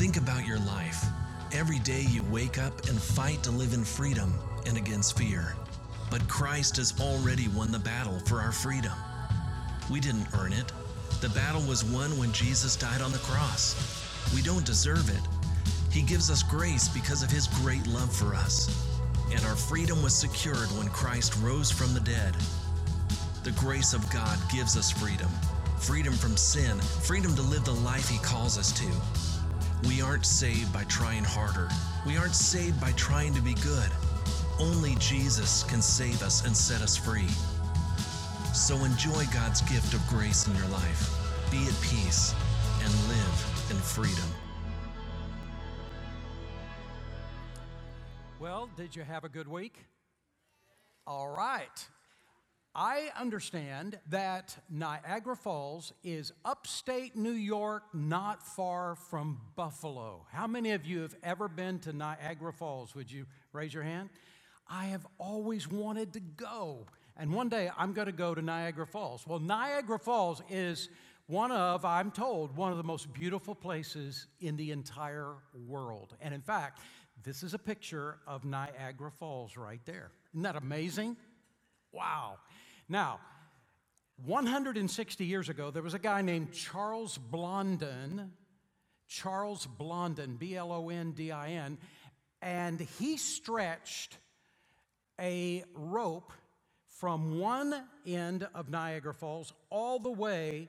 Think about your life. Every day you wake up and fight to live in freedom and against fear. But Christ has already won the battle for our freedom. We didn't earn it. The battle was won when Jesus died on the cross. We don't deserve it. He gives us grace because of His great love for us. And our freedom was secured when Christ rose from the dead. The grace of God gives us freedom freedom from sin, freedom to live the life He calls us to. We aren't saved by trying harder, we aren't saved by trying to be good. Only Jesus can save us and set us free. So enjoy God's gift of grace in your life. Be at peace and live in freedom. Well, did you have a good week? All right. I understand that Niagara Falls is upstate New York, not far from Buffalo. How many of you have ever been to Niagara Falls? Would you raise your hand? I have always wanted to go. And one day I'm going to go to Niagara Falls. Well, Niagara Falls is one of, I'm told, one of the most beautiful places in the entire world. And in fact, this is a picture of Niagara Falls right there. Isn't that amazing? Wow. Now, 160 years ago, there was a guy named Charles Blondin, Charles Blondin, B L O N D I N, and he stretched a rope from one end of Niagara Falls all the way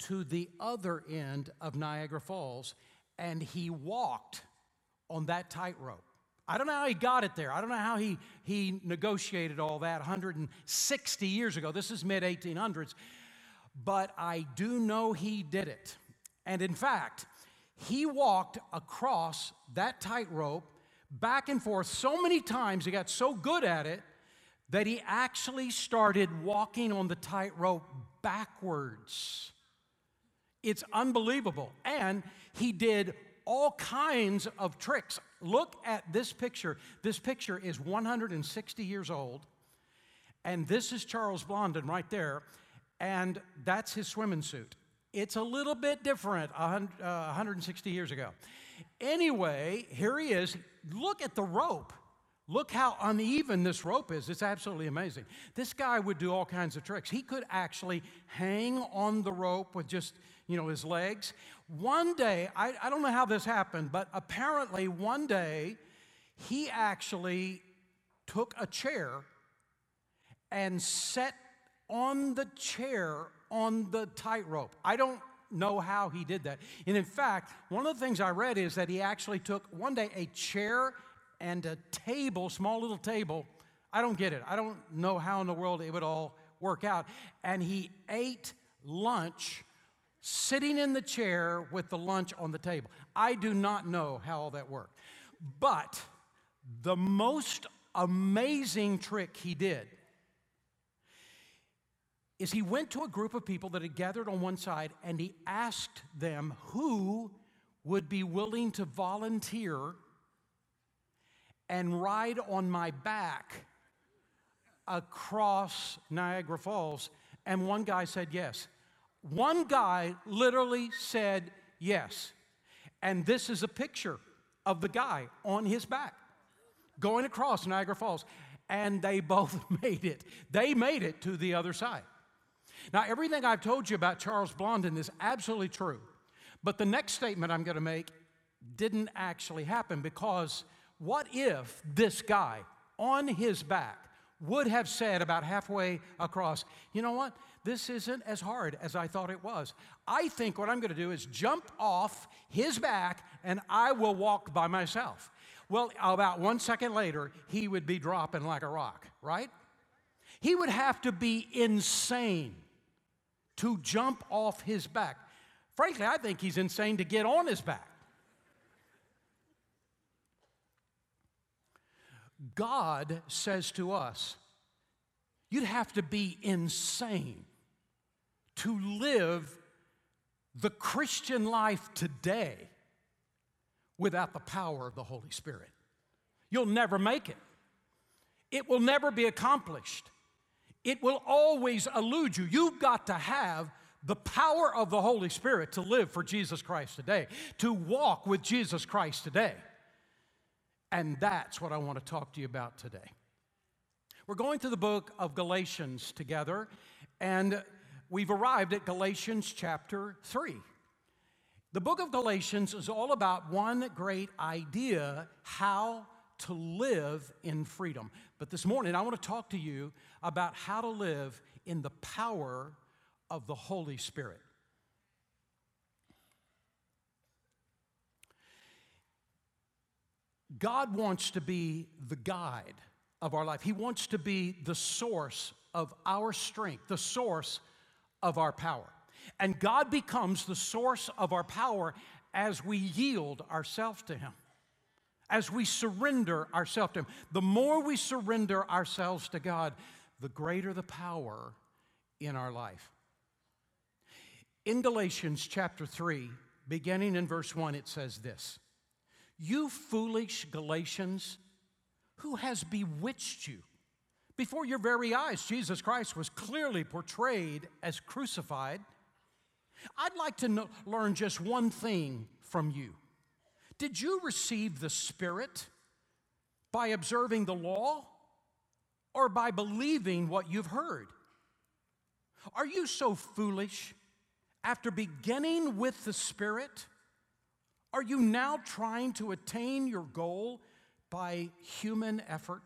to the other end of Niagara Falls, and he walked on that tightrope. I don't know how he got it there. I don't know how he, he negotiated all that 160 years ago. This is mid 1800s. But I do know he did it. And in fact, he walked across that tightrope back and forth so many times, he got so good at it that he actually started walking on the tightrope backwards. It's unbelievable. And he did all kinds of tricks. Look at this picture. This picture is 160 years old, and this is Charles Blondin right there, and that's his swimming suit. It's a little bit different 160 uh, years ago. Anyway, here he is. Look at the rope. Look how uneven this rope is. It's absolutely amazing. This guy would do all kinds of tricks. He could actually hang on the rope with just, you know, his legs. One day, I, I don't know how this happened, but apparently one day he actually took a chair and set on the chair on the tightrope. I don't know how he did that. And in fact, one of the things I read is that he actually took one day a chair and a table, small little table. I don't get it. I don't know how in the world it would all work out. And he ate lunch sitting in the chair with the lunch on the table. I do not know how all that worked. But the most amazing trick he did is he went to a group of people that had gathered on one side and he asked them who would be willing to volunteer and ride on my back across Niagara Falls. And one guy said yes. One guy literally said yes. And this is a picture of the guy on his back going across Niagara Falls. And they both made it. They made it to the other side. Now, everything I've told you about Charles Blondin is absolutely true. But the next statement I'm going to make didn't actually happen because what if this guy on his back would have said about halfway across, you know what? This isn't as hard as I thought it was. I think what I'm going to do is jump off his back and I will walk by myself. Well, about one second later, he would be dropping like a rock, right? He would have to be insane to jump off his back. Frankly, I think he's insane to get on his back. God says to us, you'd have to be insane to live the Christian life today without the power of the Holy Spirit. You'll never make it. It will never be accomplished. It will always elude you. You've got to have the power of the Holy Spirit to live for Jesus Christ today, to walk with Jesus Christ today. And that's what I want to talk to you about today. We're going through the book of Galatians together, and we've arrived at Galatians chapter 3. The book of Galatians is all about one great idea how to live in freedom. But this morning, I want to talk to you about how to live in the power of the Holy Spirit. God wants to be the guide of our life. He wants to be the source of our strength, the source of our power. And God becomes the source of our power as we yield ourselves to Him, as we surrender ourselves to Him. The more we surrender ourselves to God, the greater the power in our life. In Galatians chapter 3, beginning in verse 1, it says this You foolish Galatians, who has bewitched you? Before your very eyes, Jesus Christ was clearly portrayed as crucified. I'd like to know, learn just one thing from you. Did you receive the Spirit by observing the law or by believing what you've heard? Are you so foolish? After beginning with the Spirit, are you now trying to attain your goal by human effort?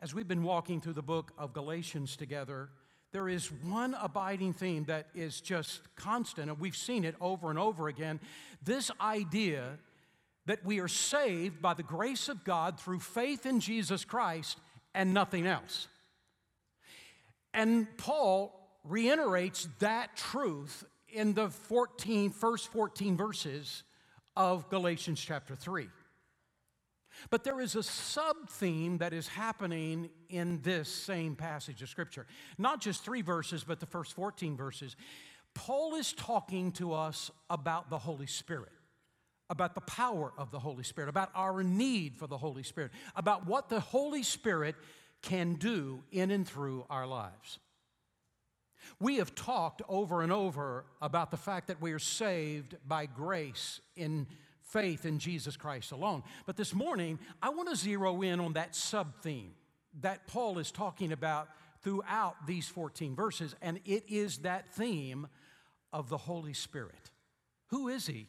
As we've been walking through the book of Galatians together, there is one abiding theme that is just constant, and we've seen it over and over again. This idea that we are saved by the grace of God through faith in Jesus Christ and nothing else. And Paul reiterates that truth in the 14, first 14 verses of Galatians chapter 3. But there is a sub theme that is happening in this same passage of Scripture. Not just three verses, but the first 14 verses. Paul is talking to us about the Holy Spirit, about the power of the Holy Spirit, about our need for the Holy Spirit, about what the Holy Spirit can do in and through our lives. We have talked over and over about the fact that we are saved by grace in faith in Jesus Christ alone. But this morning, I want to zero in on that sub theme that Paul is talking about throughout these 14 verses, and it is that theme of the Holy Spirit. Who is He?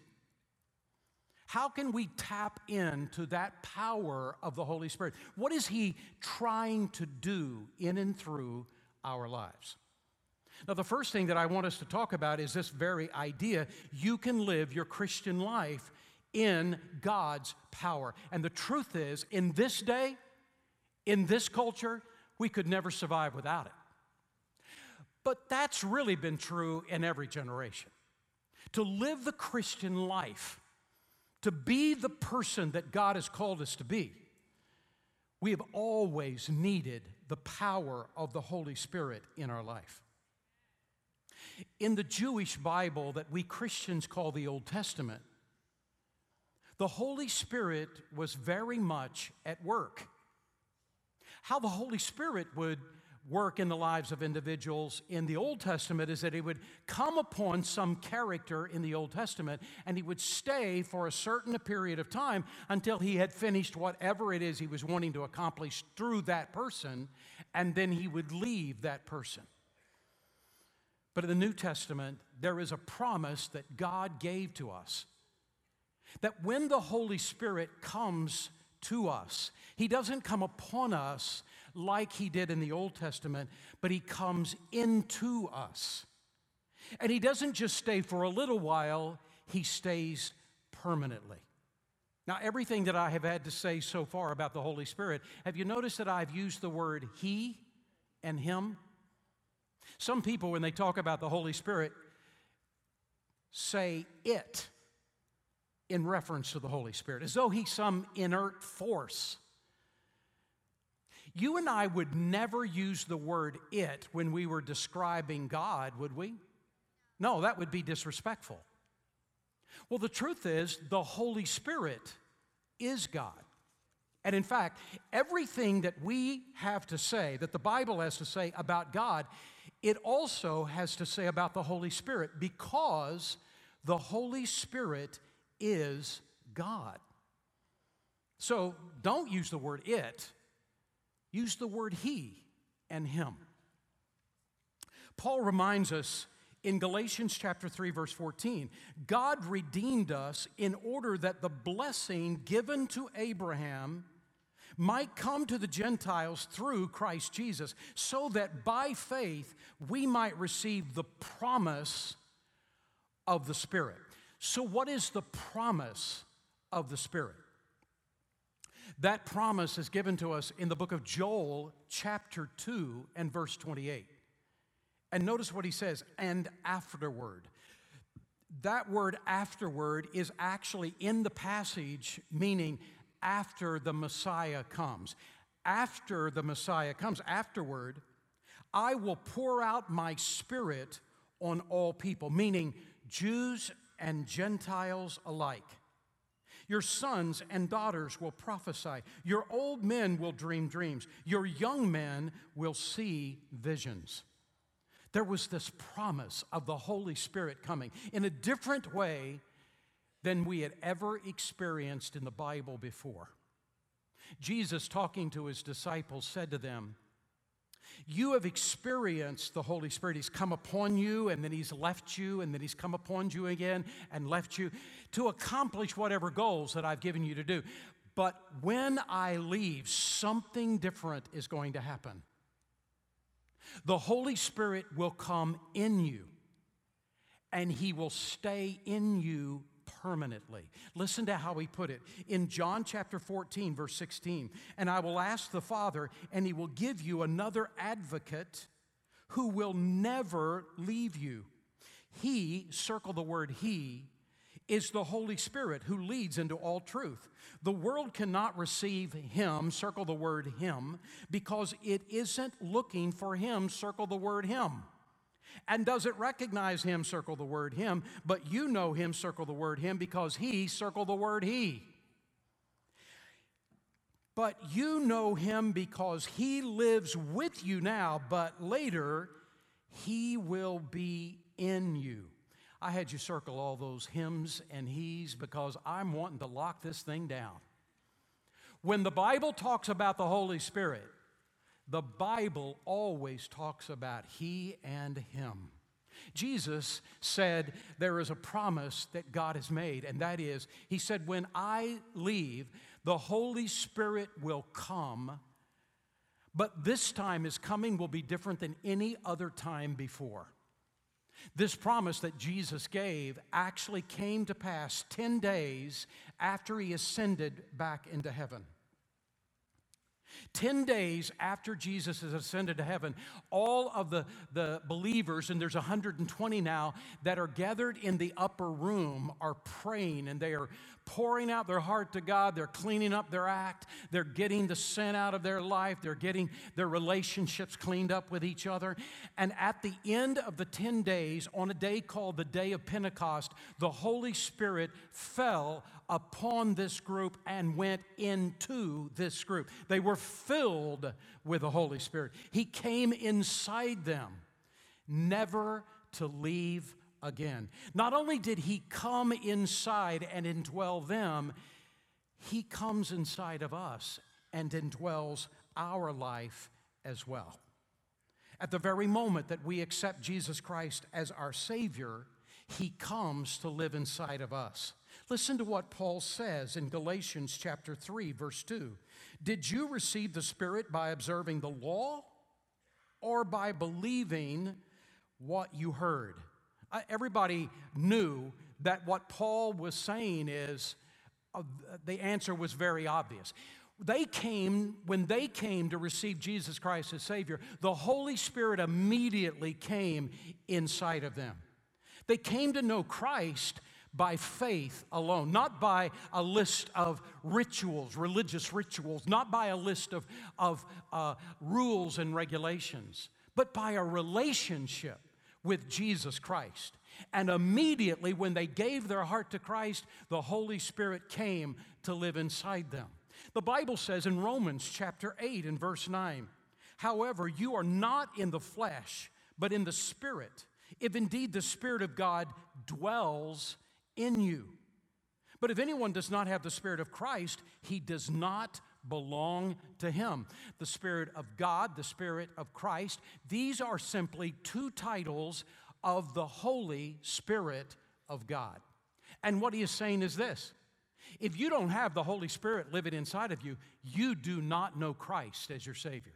How can we tap into that power of the Holy Spirit? What is He trying to do in and through our lives? Now, the first thing that I want us to talk about is this very idea you can live your Christian life in God's power. And the truth is, in this day, in this culture, we could never survive without it. But that's really been true in every generation. To live the Christian life, to be the person that God has called us to be, we have always needed the power of the Holy Spirit in our life. In the Jewish Bible that we Christians call the Old Testament, the Holy Spirit was very much at work. How the Holy Spirit would work in the lives of individuals in the Old Testament is that he would come upon some character in the Old Testament and he would stay for a certain period of time until he had finished whatever it is he was wanting to accomplish through that person, and then he would leave that person. But in the New Testament, there is a promise that God gave to us that when the Holy Spirit comes to us, He doesn't come upon us like He did in the Old Testament, but He comes into us. And He doesn't just stay for a little while, He stays permanently. Now, everything that I have had to say so far about the Holy Spirit, have you noticed that I've used the word He and Him? Some people, when they talk about the Holy Spirit, say it in reference to the Holy Spirit, as though he's some inert force. You and I would never use the word it when we were describing God, would we? No, that would be disrespectful. Well, the truth is, the Holy Spirit is God. And in fact, everything that we have to say, that the Bible has to say about God, it also has to say about the Holy Spirit because the Holy Spirit is God. So don't use the word it, use the word he and him. Paul reminds us in Galatians chapter 3 verse 14, God redeemed us in order that the blessing given to Abraham might come to the Gentiles through Christ Jesus, so that by faith we might receive the promise of the Spirit. So, what is the promise of the Spirit? That promise is given to us in the book of Joel, chapter 2, and verse 28. And notice what he says, and afterward. That word afterward is actually in the passage, meaning after the Messiah comes. After the Messiah comes, afterward, I will pour out my spirit on all people, meaning Jews and Gentiles alike. Your sons and daughters will prophesy. Your old men will dream dreams. Your young men will see visions. There was this promise of the Holy Spirit coming in a different way than we had ever experienced in the Bible before. Jesus, talking to his disciples, said to them, You have experienced the Holy Spirit. He's come upon you, and then he's left you, and then he's come upon you again and left you to accomplish whatever goals that I've given you to do. But when I leave, something different is going to happen. The Holy Spirit will come in you, and he will stay in you permanently. Listen to how he put it in John chapter 14, verse 16. And I will ask the Father, and he will give you another advocate who will never leave you. He, circle the word he, is the Holy Spirit who leads into all truth. The world cannot receive him, circle the word him, because it isn't looking for him, circle the word him. And does it recognize him? Circle the word him. But you know him, circle the word him, because he, circle the word he. But you know him because he lives with you now, but later he will be in you. I had you circle all those hymns and he's because I'm wanting to lock this thing down. When the Bible talks about the Holy Spirit, the Bible always talks about He and Him. Jesus said there is a promise that God has made, and that is, He said, When I leave, the Holy Spirit will come, but this time His coming will be different than any other time before. This promise that Jesus gave actually came to pass 10 days after He ascended back into heaven. 10 days after Jesus has ascended to heaven, all of the, the believers, and there's 120 now, that are gathered in the upper room are praying and they are pouring out their heart to God. They're cleaning up their act. They're getting the sin out of their life. They're getting their relationships cleaned up with each other. And at the end of the 10 days, on a day called the Day of Pentecost, the Holy Spirit fell upon this group and went into this group. They were filled with the Holy Spirit. He came inside them, never to leave again. Not only did He come inside and indwell them, He comes inside of us and indwells our life as well. At the very moment that we accept Jesus Christ as our Savior, He comes to live inside of us. Listen to what Paul says in Galatians chapter 3 verse 2. Did you receive the Spirit by observing the law or by believing what you heard? everybody knew that what Paul was saying is uh, the answer was very obvious. They came, when they came to receive Jesus Christ as Savior, the Holy Spirit immediately came inside of them. They came to know Christ by faith alone, not by a list of rituals, religious rituals, not by a list of, of uh, rules and regulations, but by a relationship with Jesus Christ. And immediately, when they gave their heart to Christ, the Holy Spirit came to live inside them. The Bible says in Romans chapter 8 and verse 9, however, you are not in the flesh, but in the Spirit, if indeed the Spirit of God dwells in you. But if anyone does not have the Spirit of Christ, he does not belong to him. The Spirit of God, the Spirit of Christ, these are simply two titles of the Holy Spirit of God. And what he is saying is this if you don't have the Holy Spirit living inside of you, you do not know Christ as your Savior.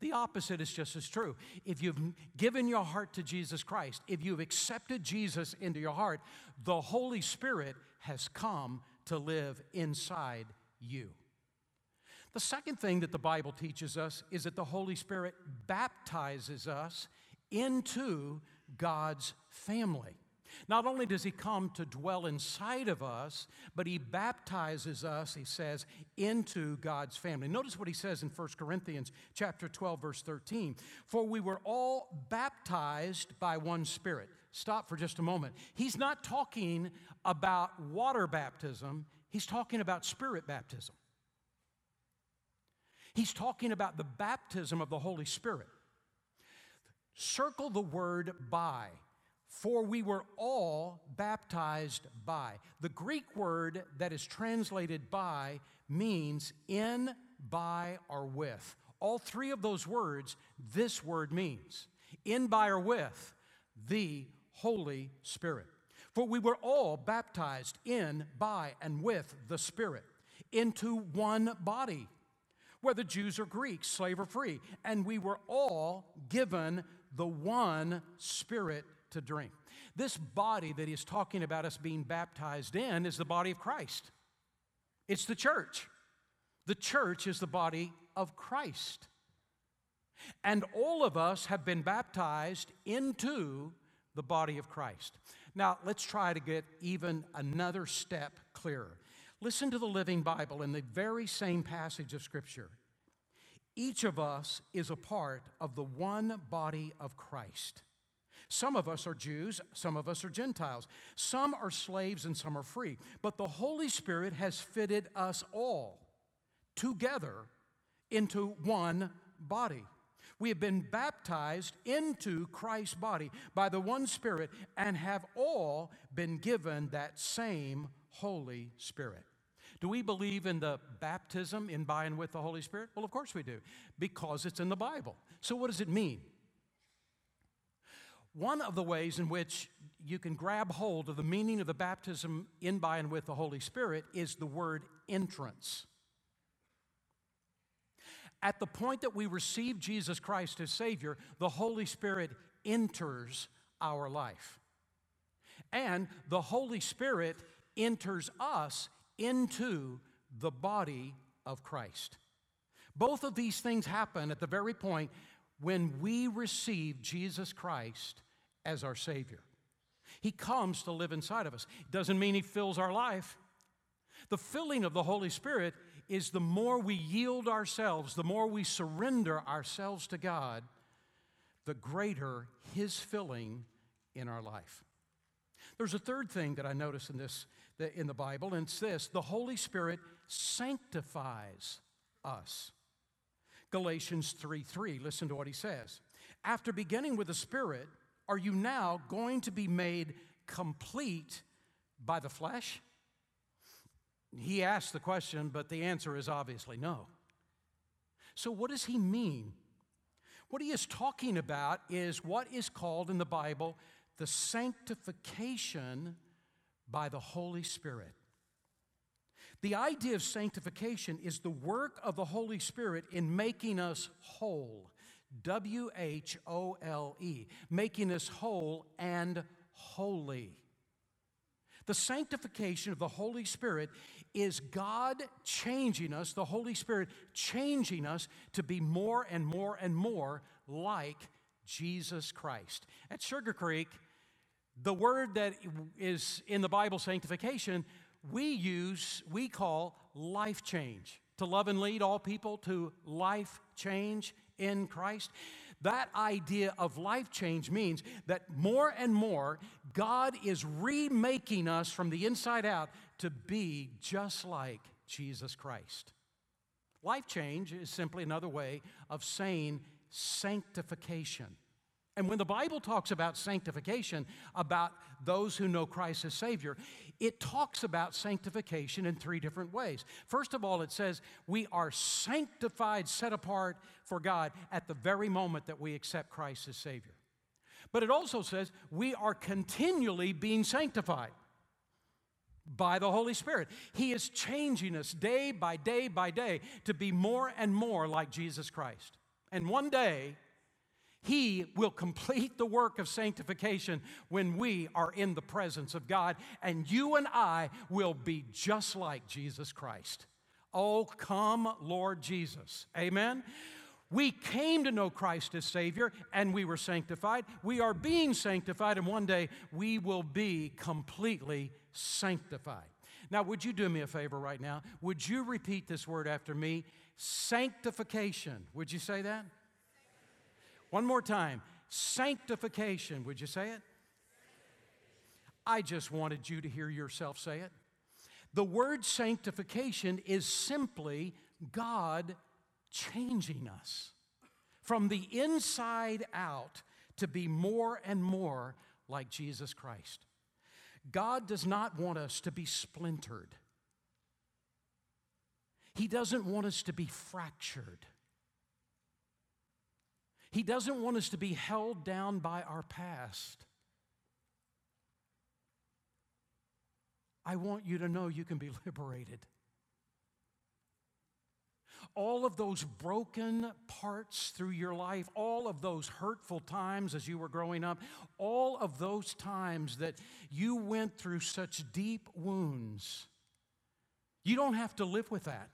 The opposite is just as true. If you've given your heart to Jesus Christ, if you've accepted Jesus into your heart, the Holy Spirit has come to live inside you. The second thing that the Bible teaches us is that the Holy Spirit baptizes us into God's family. Not only does he come to dwell inside of us, but he baptizes us, he says, into God's family. Notice what he says in 1 Corinthians chapter 12 verse 13. For we were all baptized by one spirit. Stop for just a moment. He's not talking about water baptism, he's talking about spirit baptism. He's talking about the baptism of the Holy Spirit. Circle the word by. For we were all baptized by. The Greek word that is translated by means in, by, or with. All three of those words, this word means in, by, or with the Holy Spirit. For we were all baptized in, by, and with the Spirit into one body, whether Jews or Greeks, slave or free, and we were all given the one Spirit to drink. This body that he's talking about us being baptized in is the body of Christ. It's the church. The church is the body of Christ. And all of us have been baptized into the body of Christ. Now, let's try to get even another step clearer. Listen to the Living Bible in the very same passage of Scripture. Each of us is a part of the one body of Christ. Some of us are Jews, some of us are Gentiles. Some are slaves and some are free. But the Holy Spirit has fitted us all together into one body. We have been baptized into Christ's body by the one Spirit and have all been given that same Holy Spirit. Do we believe in the baptism in by and with the Holy Spirit? Well, of course we do, because it's in the Bible. So, what does it mean? One of the ways in which you can grab hold of the meaning of the baptism in, by, and with the Holy Spirit is the word entrance. At the point that we receive Jesus Christ as Savior, the Holy Spirit enters our life. And the Holy Spirit enters us into the body of Christ. Both of these things happen at the very point when we receive Jesus Christ as our Savior. He comes to live inside of us. Doesn't mean He fills our life. The filling of the Holy Spirit is the more we yield ourselves, the more we surrender ourselves to God, the greater His filling in our life. There's a third thing that I notice in this in the Bible, and it's this the Holy Spirit sanctifies us. Galatians 3 3, listen to what he says. After beginning with the Spirit, are you now going to be made complete by the flesh? He asked the question, but the answer is obviously no. So, what does he mean? What he is talking about is what is called in the Bible the sanctification by the Holy Spirit. The idea of sanctification is the work of the Holy Spirit in making us whole. W H O L E, making us whole and holy. The sanctification of the Holy Spirit is God changing us, the Holy Spirit changing us to be more and more and more like Jesus Christ. At Sugar Creek, the word that is in the Bible, sanctification, we use, we call life change. To love and lead all people to life change in Christ. That idea of life change means that more and more God is remaking us from the inside out to be just like Jesus Christ. Life change is simply another way of saying sanctification. And when the Bible talks about sanctification, about those who know Christ as Savior, it talks about sanctification in three different ways. First of all, it says we are sanctified, set apart for God at the very moment that we accept Christ as Savior. But it also says we are continually being sanctified by the Holy Spirit. He is changing us day by day by day to be more and more like Jesus Christ. And one day, he will complete the work of sanctification when we are in the presence of God, and you and I will be just like Jesus Christ. Oh, come, Lord Jesus. Amen. We came to know Christ as Savior and we were sanctified. We are being sanctified, and one day we will be completely sanctified. Now, would you do me a favor right now? Would you repeat this word after me? Sanctification. Would you say that? One more time. Sanctification. Would you say it? I just wanted you to hear yourself say it. The word sanctification is simply God changing us from the inside out to be more and more like Jesus Christ. God does not want us to be splintered. He doesn't want us to be fractured. He doesn't want us to be held down by our past. I want you to know you can be liberated. All of those broken parts through your life, all of those hurtful times as you were growing up, all of those times that you went through such deep wounds, you don't have to live with that.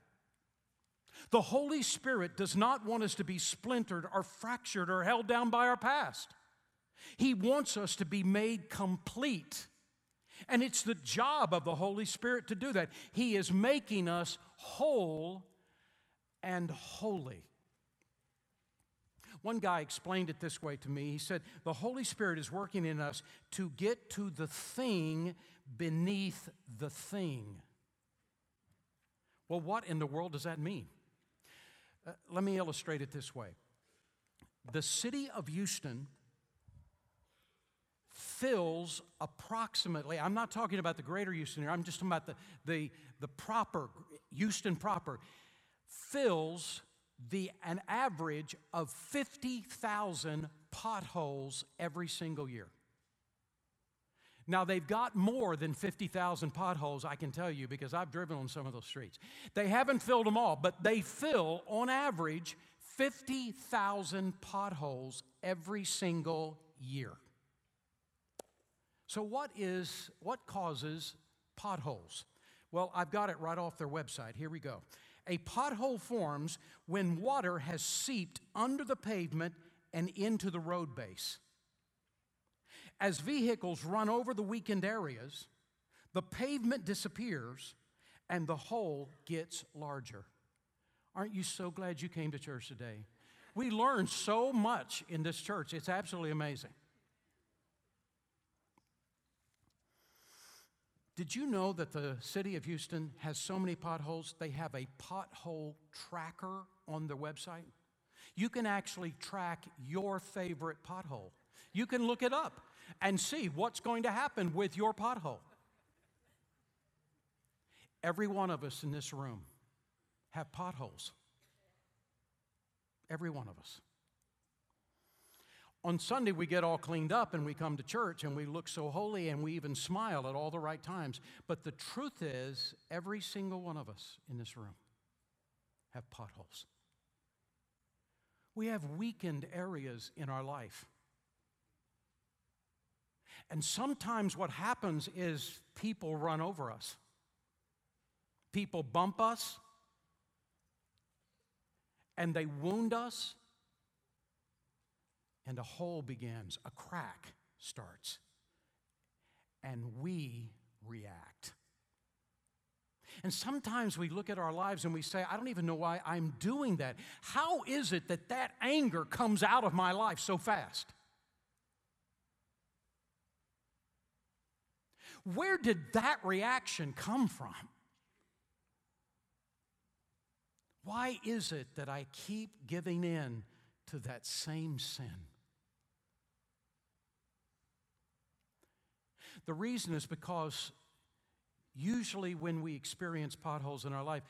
The Holy Spirit does not want us to be splintered or fractured or held down by our past. He wants us to be made complete. And it's the job of the Holy Spirit to do that. He is making us whole and holy. One guy explained it this way to me. He said, The Holy Spirit is working in us to get to the thing beneath the thing. Well, what in the world does that mean? Uh, let me illustrate it this way The city of Houston fills approximately, I'm not talking about the greater Houston here, I'm just talking about the, the, the proper, Houston proper, fills the, an average of 50,000 potholes every single year. Now, they've got more than 50,000 potholes, I can tell you, because I've driven on some of those streets. They haven't filled them all, but they fill, on average, 50,000 potholes every single year. So, what is, what causes potholes? Well, I've got it right off their website. Here we go. A pothole forms when water has seeped under the pavement and into the road base. As vehicles run over the weakened areas, the pavement disappears and the hole gets larger. Aren't you so glad you came to church today? We learned so much in this church. It's absolutely amazing. Did you know that the city of Houston has so many potholes? They have a pothole tracker on their website. You can actually track your favorite pothole. You can look it up and see what's going to happen with your pothole. Every one of us in this room have potholes. Every one of us. On Sunday, we get all cleaned up and we come to church and we look so holy and we even smile at all the right times. But the truth is, every single one of us in this room have potholes. We have weakened areas in our life. And sometimes what happens is people run over us, people bump us, and they wound us, and a hole begins, a crack starts, and we react. And sometimes we look at our lives and we say, I don't even know why I'm doing that. How is it that that anger comes out of my life so fast? Where did that reaction come from? Why is it that I keep giving in to that same sin? The reason is because usually when we experience potholes in our life,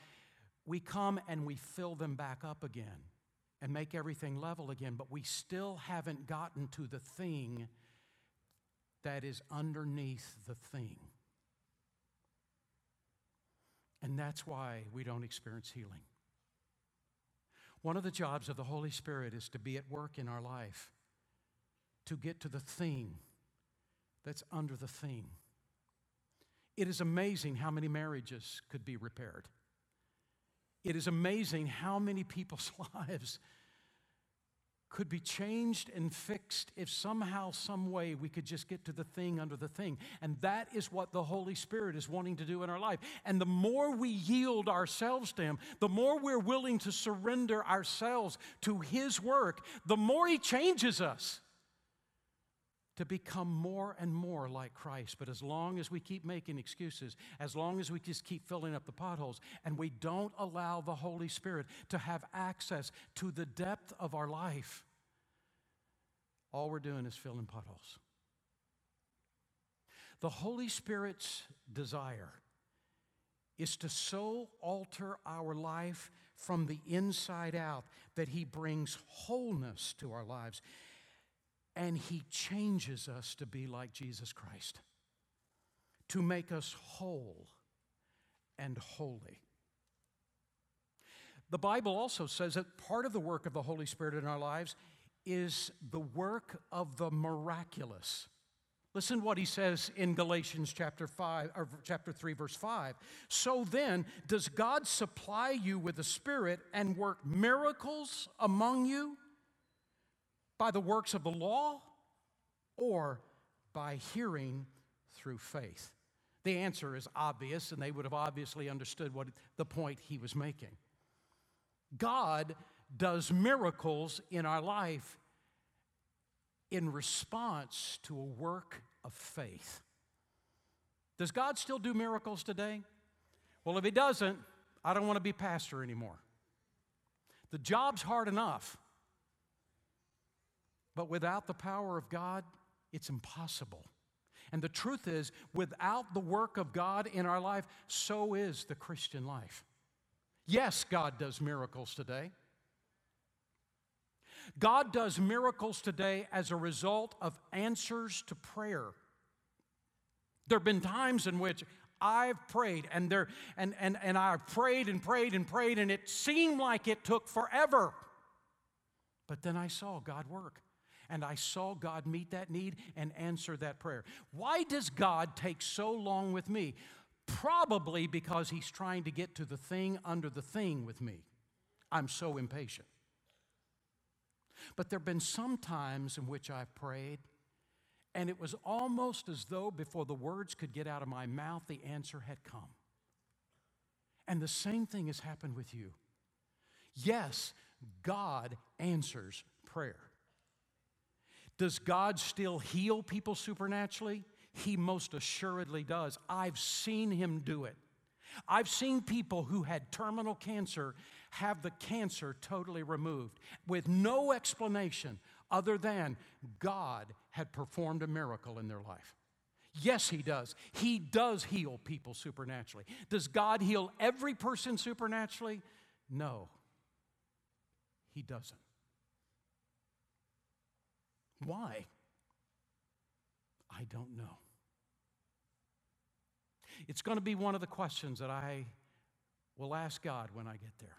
we come and we fill them back up again and make everything level again, but we still haven't gotten to the thing that is underneath the thing. And that's why we don't experience healing. One of the jobs of the Holy Spirit is to be at work in our life, to get to the thing that's under the thing. It is amazing how many marriages could be repaired. It is amazing how many people's lives could be changed and fixed if somehow, some way, we could just get to the thing under the thing. And that is what the Holy Spirit is wanting to do in our life. And the more we yield ourselves to Him, the more we're willing to surrender ourselves to His work, the more He changes us to become more and more like Christ. But as long as we keep making excuses, as long as we just keep filling up the potholes, and we don't allow the Holy Spirit to have access to the depth of our life, all we're doing is filling potholes. The Holy Spirit's desire is to so alter our life from the inside out that He brings wholeness to our lives and He changes us to be like Jesus Christ, to make us whole and holy. The Bible also says that part of the work of the Holy Spirit in our lives is the work of the miraculous. Listen what he says in Galatians chapter 5 or chapter 3 verse 5. So then, does God supply you with the spirit and work miracles among you? By the works of the law or by hearing through faith? The answer is obvious, and they would have obviously understood what the point he was making. God does miracles in our life in response to a work of faith. Does God still do miracles today? Well, if He doesn't, I don't want to be pastor anymore. The job's hard enough. But without the power of God, it's impossible. And the truth is, without the work of God in our life, so is the Christian life. Yes, God does miracles today. God does miracles today as a result of answers to prayer. There have been times in which I've prayed and there and, and, and I've prayed and prayed and prayed, and it seemed like it took forever. But then I saw God work and I saw God meet that need and answer that prayer. Why does God take so long with me? Probably because He's trying to get to the thing under the thing with me. I'm so impatient. But there have been some times in which I've prayed, and it was almost as though before the words could get out of my mouth, the answer had come. And the same thing has happened with you. Yes, God answers prayer. Does God still heal people supernaturally? He most assuredly does. I've seen him do it. I've seen people who had terminal cancer have the cancer totally removed with no explanation other than God had performed a miracle in their life. Yes, He does. He does heal people supernaturally. Does God heal every person supernaturally? No, He doesn't. Why? I don't know. It's going to be one of the questions that I will ask God when I get there.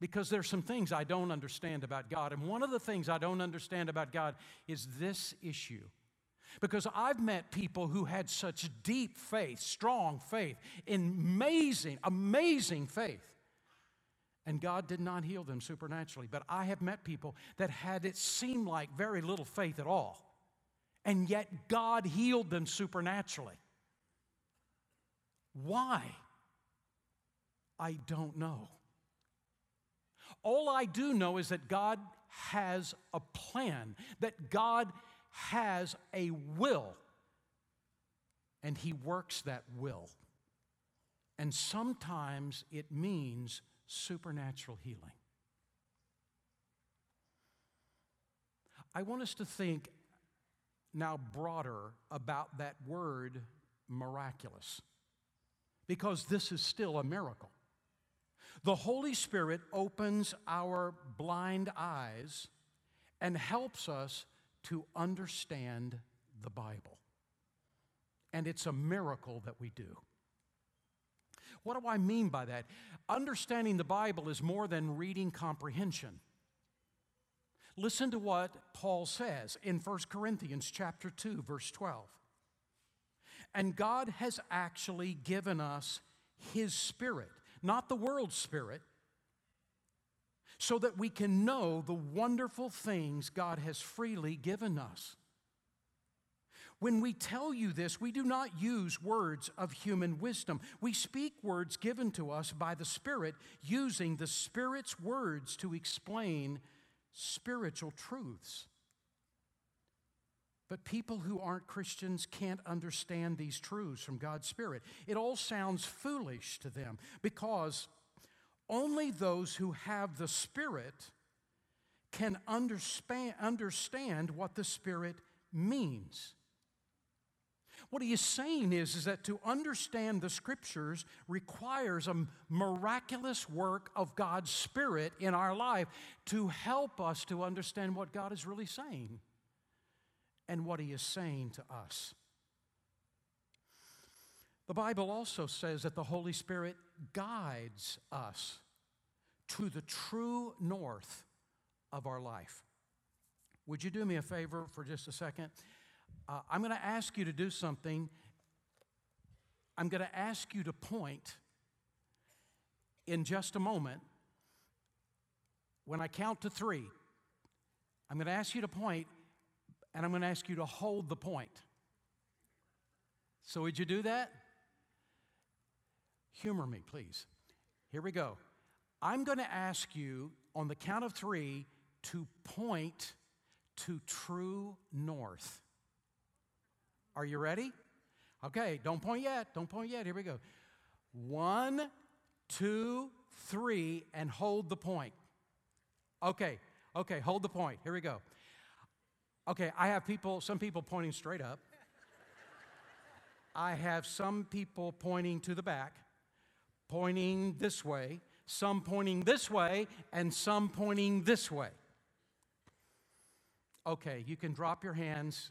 Because there's some things I don't understand about God. And one of the things I don't understand about God is this issue. Because I've met people who had such deep faith, strong faith, amazing, amazing faith. And God did not heal them supernaturally. But I have met people that had it seem like very little faith at all. And yet God healed them supernaturally. Why? I don't know. All I do know is that God has a plan, that God has a will, and He works that will. And sometimes it means supernatural healing. I want us to think now broader about that word miraculous because this is still a miracle. The Holy Spirit opens our blind eyes and helps us to understand the Bible. And it's a miracle that we do. What do I mean by that? Understanding the Bible is more than reading comprehension. Listen to what Paul says in 1 Corinthians chapter 2 verse 12. And God has actually given us his spirit, not the world's spirit, so that we can know the wonderful things God has freely given us. When we tell you this, we do not use words of human wisdom. We speak words given to us by the Spirit, using the Spirit's words to explain spiritual truths. But people who aren't Christians can't understand these truths from God's Spirit. It all sounds foolish to them because only those who have the Spirit can understand what the Spirit means. What he is saying is, is that to understand the scriptures requires a miraculous work of God's Spirit in our life to help us to understand what God is really saying and what he is saying to us. The Bible also says that the Holy Spirit guides us to the true north of our life. Would you do me a favor for just a second? Uh, I'm going to ask you to do something. I'm going to ask you to point in just a moment. When I count to three, I'm going to ask you to point, and I'm going to ask you to hold the point. So, would you do that? Humor me, please. Here we go. I'm going to ask you on the count of three to point to true north. Are you ready? Okay, don't point yet. Don't point yet. Here we go. One, two, three, and hold the point. Okay, okay, hold the point. Here we go. Okay, I have people, some people pointing straight up. I have some people pointing to the back, pointing this way, some pointing this way, and some pointing this way. Okay, you can drop your hands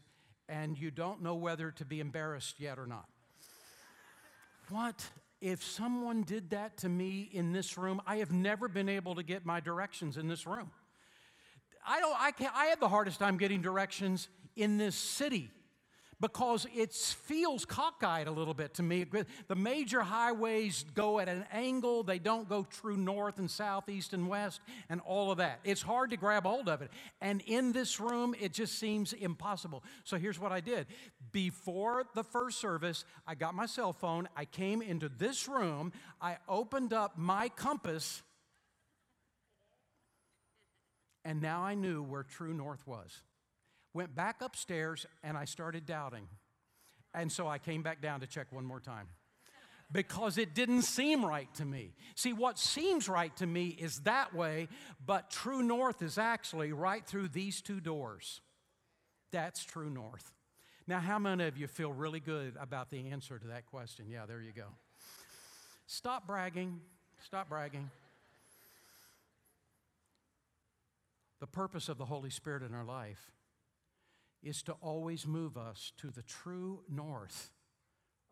and you don't know whether to be embarrassed yet or not. What if someone did that to me in this room? I have never been able to get my directions in this room. I don't I can I had the hardest time getting directions in this city because it feels cockeyed a little bit to me. The major highways go at an angle, they don't go true north and south, east and west, and all of that. It's hard to grab hold of it. And in this room, it just seems impossible. So here's what I did. Before the first service, I got my cell phone, I came into this room, I opened up my compass, and now I knew where true north was went back upstairs, and I started doubting. And so I came back down to check one more time because it didn't seem right to me. See, what seems right to me is that way, but true north is actually right through these two doors. That's true north. Now, how many of you feel really good about the answer to that question? Yeah, there you go. Stop bragging. Stop bragging. The purpose of the Holy Spirit in our life is to always move us to the true north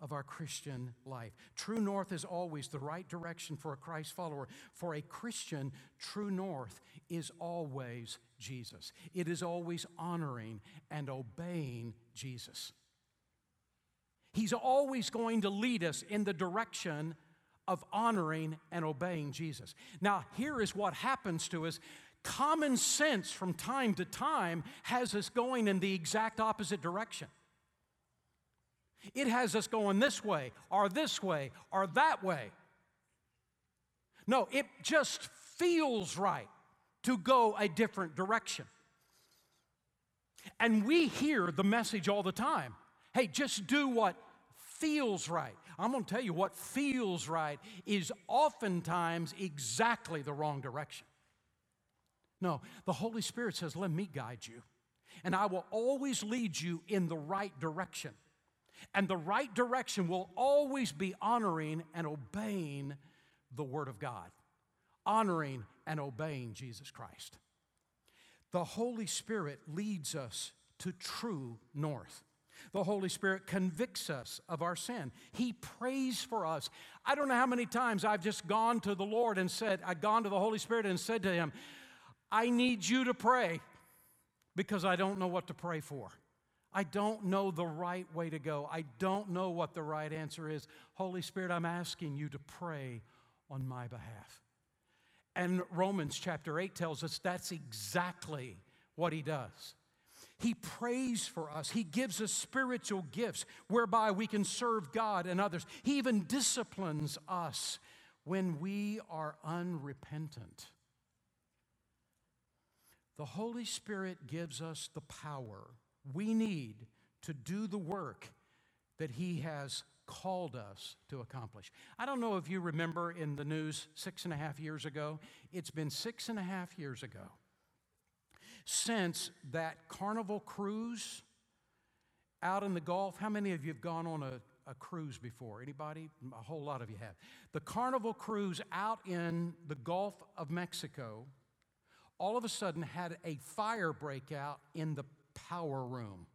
of our Christian life. True north is always the right direction for a Christ follower. For a Christian, true north is always Jesus. It is always honoring and obeying Jesus. He's always going to lead us in the direction of honoring and obeying Jesus. Now, here is what happens to us common sense from time to time has us going in the exact opposite direction. It has us going this way, or this way, or that way. No, it just feels right to go a different direction. And we hear the message all the time hey, just do what feels right. I'm going to tell you what feels right is oftentimes exactly the wrong direction. No, the Holy Spirit says, Let me guide you, and I will always lead you in the right direction. And the right direction will always be honoring and obeying the Word of God, honoring and obeying Jesus Christ. The Holy Spirit leads us to true north. The Holy Spirit convicts us of our sin. He prays for us. I don't know how many times I've just gone to the Lord and said, I've gone to the Holy Spirit and said to Him, I need you to pray because I don't know what to pray for. I don't know the right way to go. I don't know what the right answer is. Holy Spirit, I'm asking you to pray on my behalf. And Romans chapter 8 tells us that's exactly what he does. He prays for us. He gives us spiritual gifts whereby we can serve God and others. He even disciplines us when we are unrepentant. The Holy Spirit gives us the power we need to do the work that He has called us to accomplish. I don't know if you remember in the news six and a half years ago, it's been six and a half years ago since that carnival cruise out in the Gulf. How many of you have gone on a, a cruise before? Anybody? A whole lot of you have. The carnival cruise out in the Gulf of Mexico all of a sudden had a fire break out in the power room.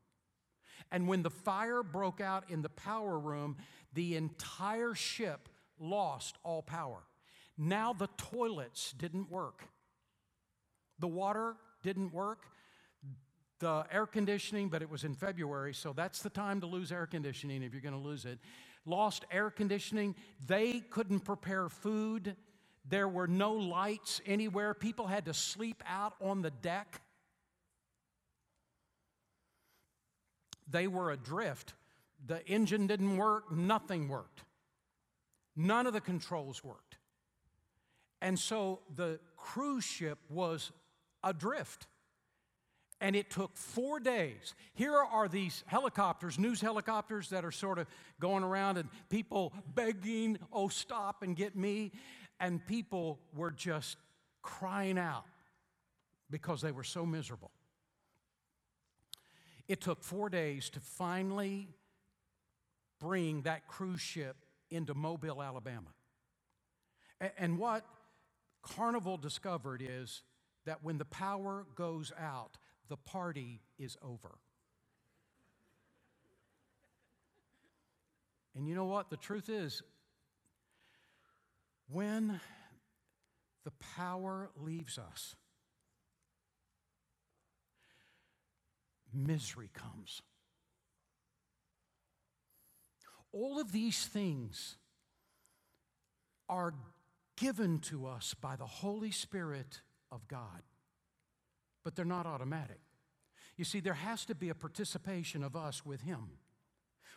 And when the fire broke out in the power room, the entire ship lost all power. Now the toilets didn't work. The water didn't work. The air conditioning, but it was in February, so that's the time to lose air conditioning if you're to lose it. Lost air conditioning. They couldn't prepare food. There were no lights anywhere. People had to sleep out on the deck. They were adrift. The engine didn't work, nothing worked. None of the controls worked. And so the cruise ship was adrift. And it took four days. Here are these helicopters, news helicopters that are sort of going around and people begging, oh, stop and get me. And people were just crying out because they were so miserable. It took four days to finally bring that cruise ship into Mobile, Alabama. And what Carnival discovered is that when the power goes out, the party is over. And you know what? The truth is, when the power leaves us, misery comes. All of these things are given to us by the Holy Spirit of God, but they're not automatic. You see, there has to be a participation of us with Him.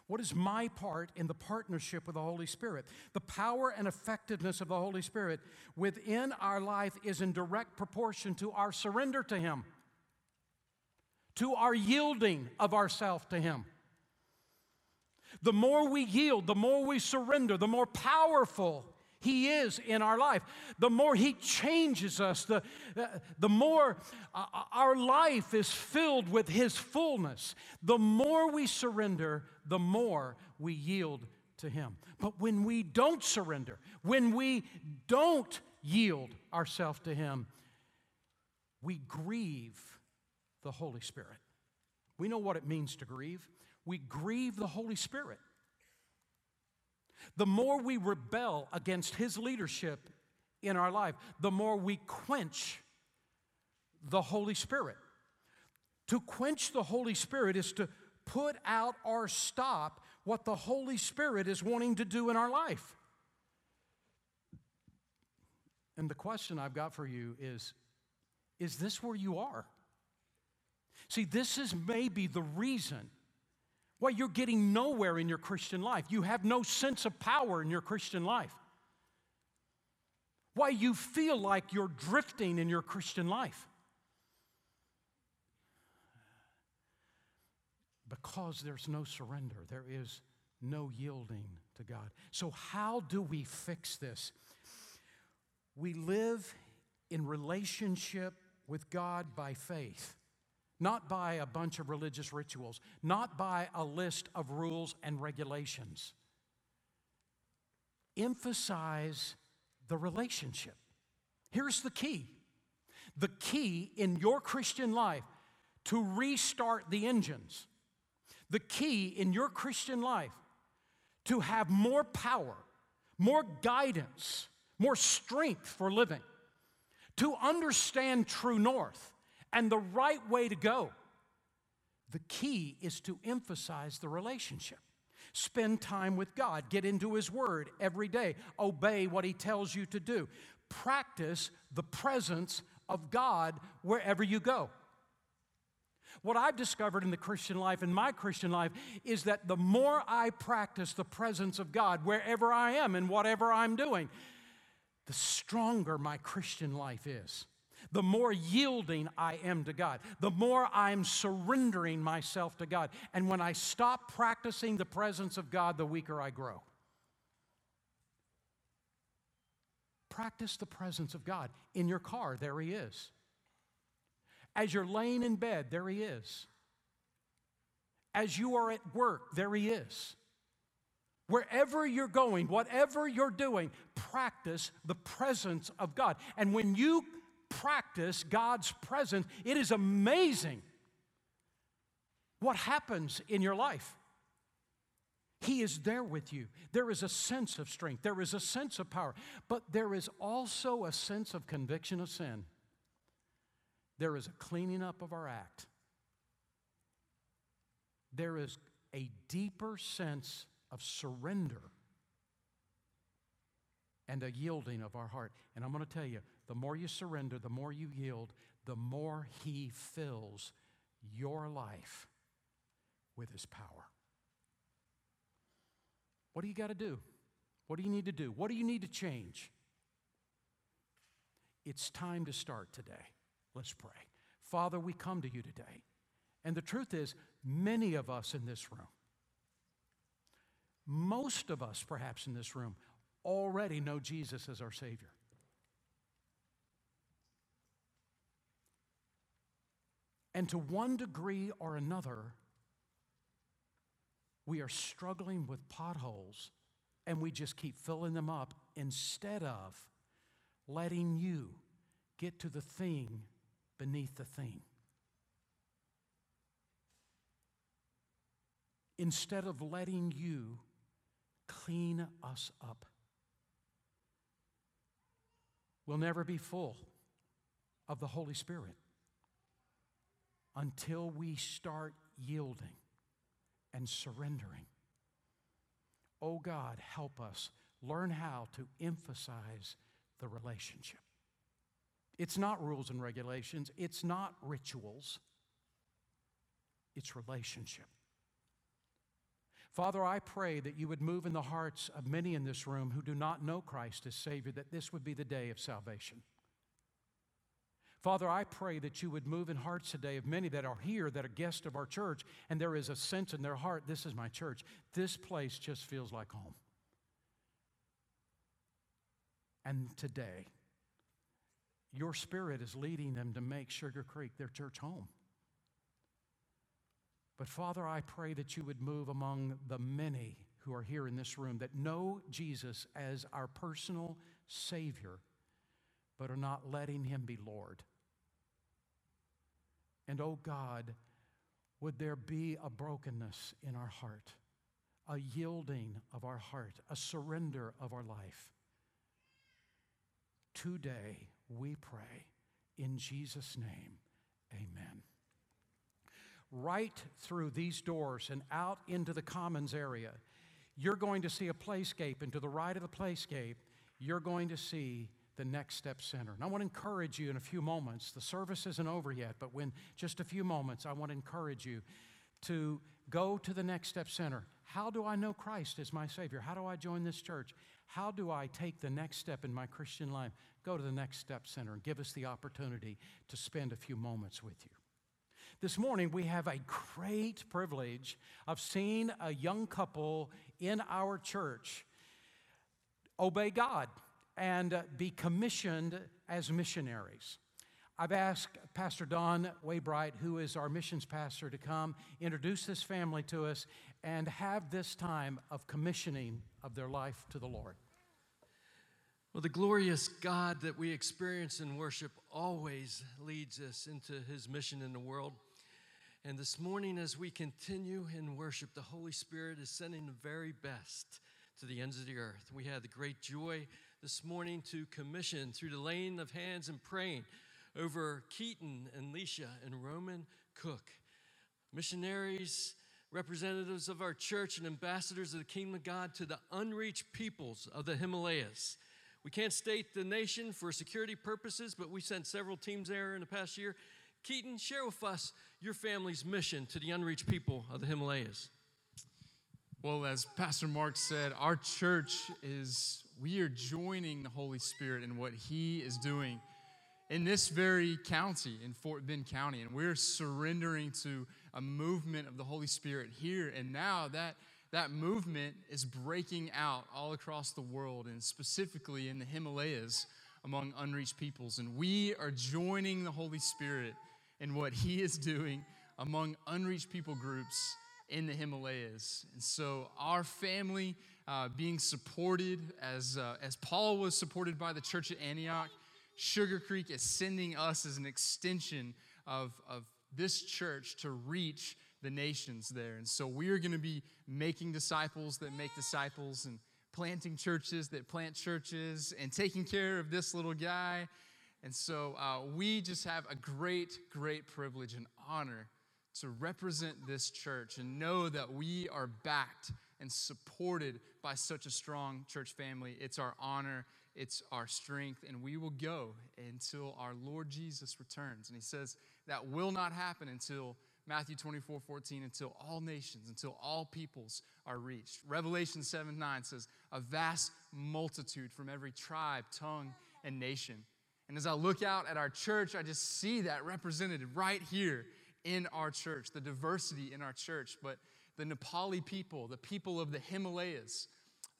What is my part in the partnership with the Holy Spirit? The power and effectiveness of the Holy Spirit within our life is in direct proportion to our surrender to Him to our yielding of ourself to Him. The more we yield, the more we surrender, the more powerful He is in our life. The more He changes us, the, the more uh, our life is filled with His fullness. The more we surrender, the more we yield to Him. But when we don't surrender, when we don't yield ourselves to Him, we grieve the Holy Spirit. We know what it means to grieve. We grieve the Holy Spirit. The more we rebel against His leadership in our life, the more we quench the Holy Spirit. To quench the Holy Spirit is to put out or stop what the Holy Spirit is wanting to do in our life. And the question I've got for you is Is this where you are? See, this is maybe the reason why you're getting nowhere in your Christian life. You have no sense of power in your Christian life. Why you feel like you're drifting in your Christian life. Because there's no surrender, there is no yielding to God. So, how do we fix this? We live in relationship with God by faith, not by a bunch of religious rituals, not by a list of rules and regulations. Emphasize the relationship. Here's the key the key in your Christian life to restart the engines, the key in your Christian life to have more power, more guidance, more strength for living, to understand true north and the right way to go. The key is to emphasize the relationship. Spend time with God, get into His Word every day, obey what He tells you to do, practice the presence of God wherever you go. What I've discovered in the Christian life, in my Christian life, is that the more I practice the presence of God wherever I am and whatever I'm doing, the stronger my Christian life is. The more yielding I am to God, the more I'm surrendering myself to God. And when I stop practicing the presence of God, the weaker I grow. Practice the presence of God. In your car, there He is. As you're laying in bed, there He is. As you are at work, there He is. Wherever you're going, whatever you're doing, practice the presence of God. And when you practice God's presence, it is amazing what happens in your life. He is there with you. There is a sense of strength, there is a sense of power, but there is also a sense of conviction of sin there is a cleaning up of our act. There is a deeper sense of surrender and a yielding of our heart. And I'm going to tell you the more you surrender, the more you yield, the more He fills your life with His power. What do you got to do? What do you need to do? What do you need to change? It's time to start today. Let's pray. Father, we come to you today. And the truth is, many of us in this room, most of us perhaps in this room, already know Jesus as our Savior. And to one degree or another, we are struggling with potholes and we just keep filling them up instead of letting you get to the thing beneath the thing. Instead of letting you clean us up, we'll never be full of the Holy Spirit until we start yielding and surrendering. Oh God, help us learn how to emphasize the relationship. It's not rules and regulations, it's not rituals, it's relationship. Father, I pray that you would move in the hearts of many in this room who do not know Christ as Savior, that this would be the day of salvation. Father, I pray that you would move in hearts today of many that are here, that are guests of our church, and there is a sense in their heart this is my church. This place just feels like home. And today, your spirit is leading them to make Sugar Creek their church home. But Father, I pray that you would move among the many who are here in this room that know Jesus as our personal Savior, but are not letting Him be Lord. And oh God, would there be a brokenness in our heart, a yielding of our heart, a surrender of our life? Today, we pray. In Jesus' name, amen. Right through these doors and out into the commons area, you're going to see a playscape, and to the right of the playscape, you're going to see the Next Step Center. And I want to encourage you in a few moments. The service isn't over yet, but when just a few moments, I want to encourage you to go to the Next Step Center. How do I know Christ as my Savior? How do I join this church? How do I take the next step in my Christian life? Go to the Next Step Center and give us the opportunity to spend a few moments with you. This morning, we have a great privilege of seeing a young couple in our church obey God and be commissioned as missionaries. I've asked Pastor Don Waybright, who is our missions pastor, to come introduce this family to us and have this time of commissioning of their life to the Lord. Well, the glorious God that we experience in worship always leads us into his mission in the world. And this morning, as we continue in worship, the Holy Spirit is sending the very best to the ends of the earth. We had the great joy this morning to commission through the laying of hands and praying over Keaton and Leisha and Roman Cook, missionaries, representatives of our church, and ambassadors of the kingdom of God to the unreached peoples of the Himalayas. We can't state the nation for security purposes, but we sent several teams there in the past year. Keaton, share with us your family's mission to the unreached people of the Himalayas. Well, as Pastor Mark said, our church is, we are joining the Holy Spirit in what He is doing in this very county, in Fort Bend County, and we're surrendering to a movement of the Holy Spirit here. And now that that movement is breaking out all across the world, and specifically in the Himalayas among unreached peoples. And we are joining the Holy Spirit in what He is doing among unreached people groups in the Himalayas. And so, our family uh, being supported as, uh, as Paul was supported by the church at Antioch Sugar Creek is sending us as an extension of, of this church to reach the nations there. And so we are going to be making disciples that make disciples and planting churches that plant churches and taking care of this little guy. And so uh, we just have a great, great privilege and honor to represent this church and know that we are backed and supported by such a strong church family. It's our honor it's our strength, and we will go until our Lord Jesus returns. And he says that will not happen until Matthew 24, 14, until all nations, until all peoples are reached. Revelation 7, 9 says, a vast multitude from every tribe, tongue, and nation. And as I look out at our church, I just see that represented right here in our church, the diversity in our church. But the Nepali people, the people of the Himalayas,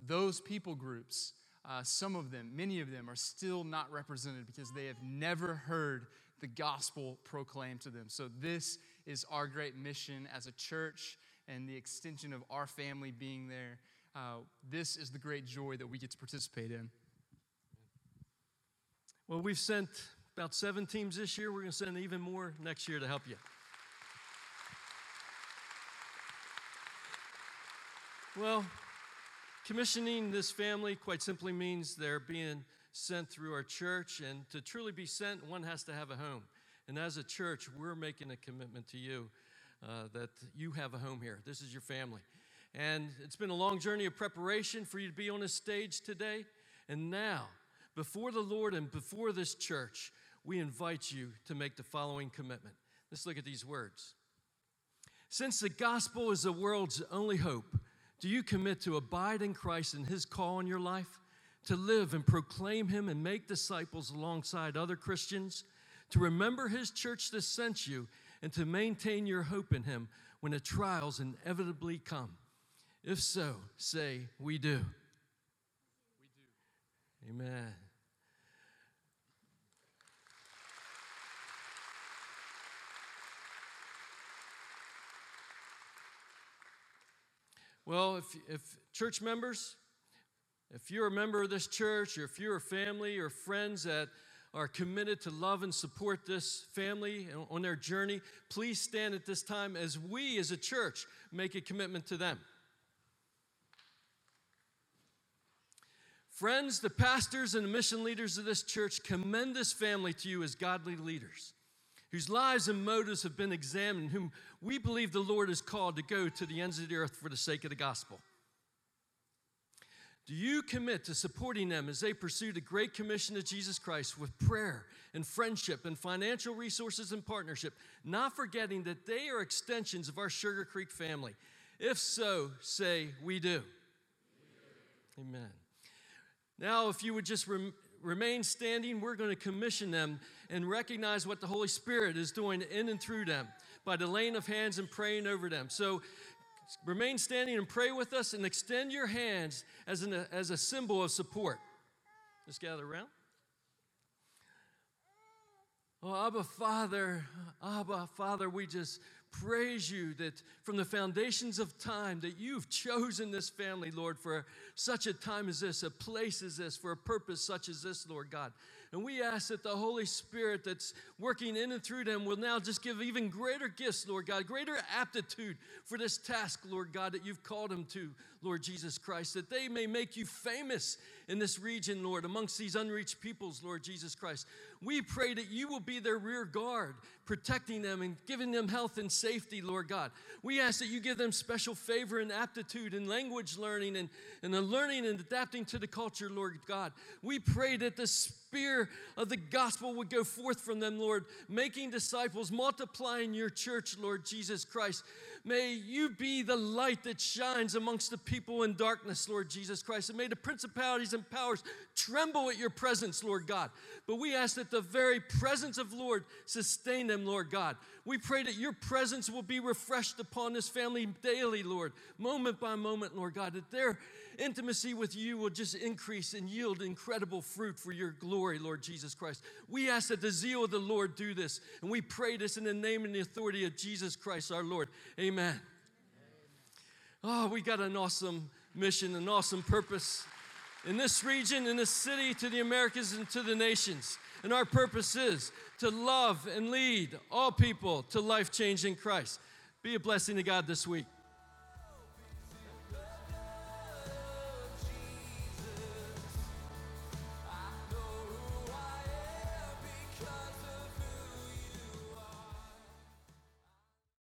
those people groups, uh, some of them, many of them, are still not represented because they have never heard the gospel proclaimed to them. So, this is our great mission as a church and the extension of our family being there. Uh, this is the great joy that we get to participate in. Well, we've sent about seven teams this year. We're going to send even more next year to help you. Well, Commissioning this family quite simply means they're being sent through our church, and to truly be sent, one has to have a home. And as a church, we're making a commitment to you uh, that you have a home here. This is your family. And it's been a long journey of preparation for you to be on this stage today. And now, before the Lord and before this church, we invite you to make the following commitment. Let's look at these words. Since the gospel is the world's only hope, do you commit to abide in Christ and His call in your life? To live and proclaim Him and make disciples alongside other Christians? To remember His church that sent you and to maintain your hope in Him when the trials inevitably come? If so, say, We do. We do. Amen. Well, if, if church members, if you're a member of this church, or if you're a family or friends that are committed to love and support this family on their journey, please stand at this time as we as a church make a commitment to them. Friends, the pastors and the mission leaders of this church commend this family to you as godly leaders whose lives and motives have been examined, whom we believe the Lord has called to go to the ends of the earth for the sake of the gospel. Do you commit to supporting them as they pursue the great commission of Jesus Christ with prayer and friendship and financial resources and partnership, not forgetting that they are extensions of our Sugar Creek family? If so, say, We do. Amen. Now, if you would just rem- remain standing, we're going to commission them and recognize what the Holy Spirit is doing in and through them by the laying of hands and praying over them. So remain standing and pray with us and extend your hands as, an, as a symbol of support. Just gather around. Oh, Abba, Father, Abba, Father, we just praise you that from the foundations of time that you've chosen this family, Lord, for such a time as this, a place as this, for a purpose such as this, Lord God. And we ask that the Holy Spirit that's working in and through them will now just give even greater gifts, Lord God, greater aptitude for this task, Lord God, that you've called them to, Lord Jesus Christ, that they may make you famous in this region, Lord, amongst these unreached peoples, Lord Jesus Christ. We pray that you will be their rear guard, protecting them and giving them health and safety, Lord God. We ask that you give them special favor and aptitude in language learning and, and the learning and adapting to the culture, Lord God. We pray that the spear of the gospel would go forth from them, Lord, making disciples, multiplying your church, Lord Jesus Christ. May you be the light that shines amongst the people in darkness, Lord Jesus Christ. And may the principalities and powers tremble at your presence, Lord God. But we ask that the very presence of Lord sustain them, Lord God. We pray that your presence will be refreshed upon this family daily, Lord, moment by moment, Lord God, that their intimacy with you will just increase and yield incredible fruit for your glory, Lord Jesus Christ. We ask that the zeal of the Lord do this, and we pray this in the name and the authority of Jesus Christ our Lord. Amen. Oh, we got an awesome mission, an awesome purpose in this region, in this city, to the Americas, and to the nations. And our purpose is to love and lead all people to life change in Christ. Be a blessing to God this week.